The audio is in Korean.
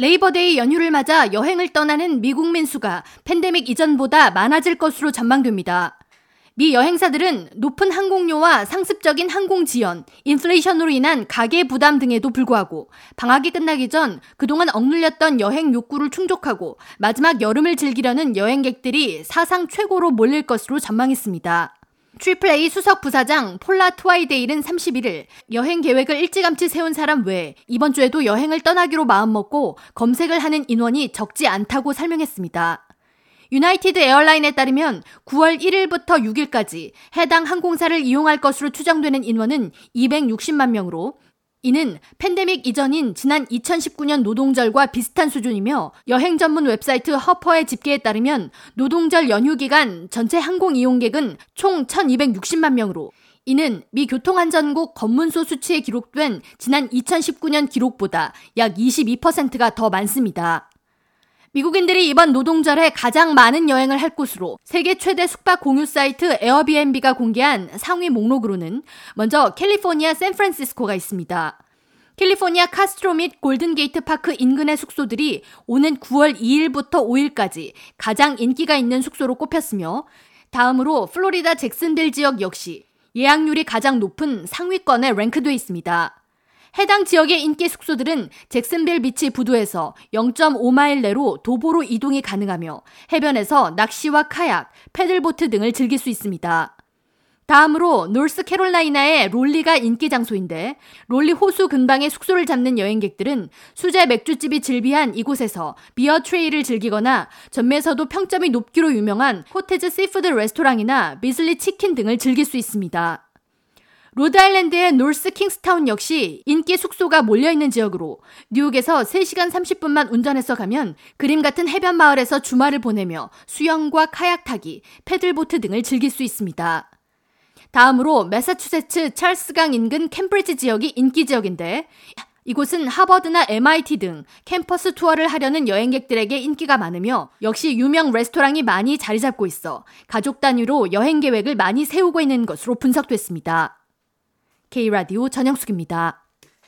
Labor Day 연휴를 맞아 여행을 떠나는 미국민 수가 팬데믹 이전보다 많아질 것으로 전망됩니다. 미 여행사들은 높은 항공료와 상습적인 항공 지연, 인플레이션으로 인한 가계 부담 등에도 불구하고 방학이 끝나기 전 그동안 억눌렸던 여행 욕구를 충족하고 마지막 여름을 즐기려는 여행객들이 사상 최고로 몰릴 것으로 전망했습니다. Triple A 수석 부사장 폴라 트와이데일은 31일 여행 계획을 일찌감치 세운 사람 외에 이번 주에도 여행을 떠나기로 마음먹고 검색을 하는 인원이 적지 않다고 설명했습니다. United Airline에 따르면 9월 1일부터 6일까지 해당 항공사를 이용할 것으로 추정되는 인원은 260만 명으로 이는 팬데믹 이전인 지난 2019년 노동절과 비슷한 수준이며 여행 전문 웹사이트 허퍼의 집계에 따르면 노동절 연휴 기간 전체 항공 이용객은 총 1260만 명으로 이는 미 교통안전국 검문소 수치에 기록된 지난 2019년 기록보다 약 22%가 더 많습니다. 미국인들이 이번 노동절에 가장 많은 여행을 할 곳으로 세계 최대 숙박 공유 사이트 에어비앤비가 공개한 상위 목록으로는 먼저 캘리포니아 샌프란시스코가 있습니다. 캘리포니아 카스트로 및 골든게이트 파크 인근의 숙소들이 오는 9월 2일부터 5일까지 가장 인기가 있는 숙소로 꼽혔으며 다음으로 플로리다 잭슨빌 지역 역시 예약률이 가장 높은 상위권에 랭크돼 있습니다. 해당 지역의 인기 숙소들은 잭슨빌 비치 부두에서 0.5마일 내로 도보로 이동이 가능하며 해변에서 낚시와 카약, paddle boat 등을 즐길 수 있습니다. 다음으로 노스캐롤라이나의 롤리가 인기 장소인데 롤리 호수 근방에 숙소를 잡는 여행객들은 수제 맥주집이 즐비한 이곳에서 beer tray를 즐기거나 전미에서도 평점이 높기로 유명한 코테즈 시푸드 레스토랑이나 비슬리 치킨 등을 즐길 수 있습니다. 로드아일랜드의 노스 킹스타운 역시 인기 숙소가 몰려있는 지역으로 뉴욕에서 3시간 30분만 운전해서 가면 그림 같은 해변 마을에서 주말을 보내며 수영과 카약 타기, paddle boat 등을 즐길 수 있습니다. 다음으로 매사추세츠 찰스강 인근 캠브리지 지역이 인기 지역인데 이곳은 하버드나 MIT 등 캠퍼스 투어를 하려는 여행객들에게 인기가 많으며 역시 유명 레스토랑이 많이 자리 잡고 있어 가족 단위로 여행 계획을 많이 세우고 있는 것으로 분석됐습니다. K라디오 전영숙입니다.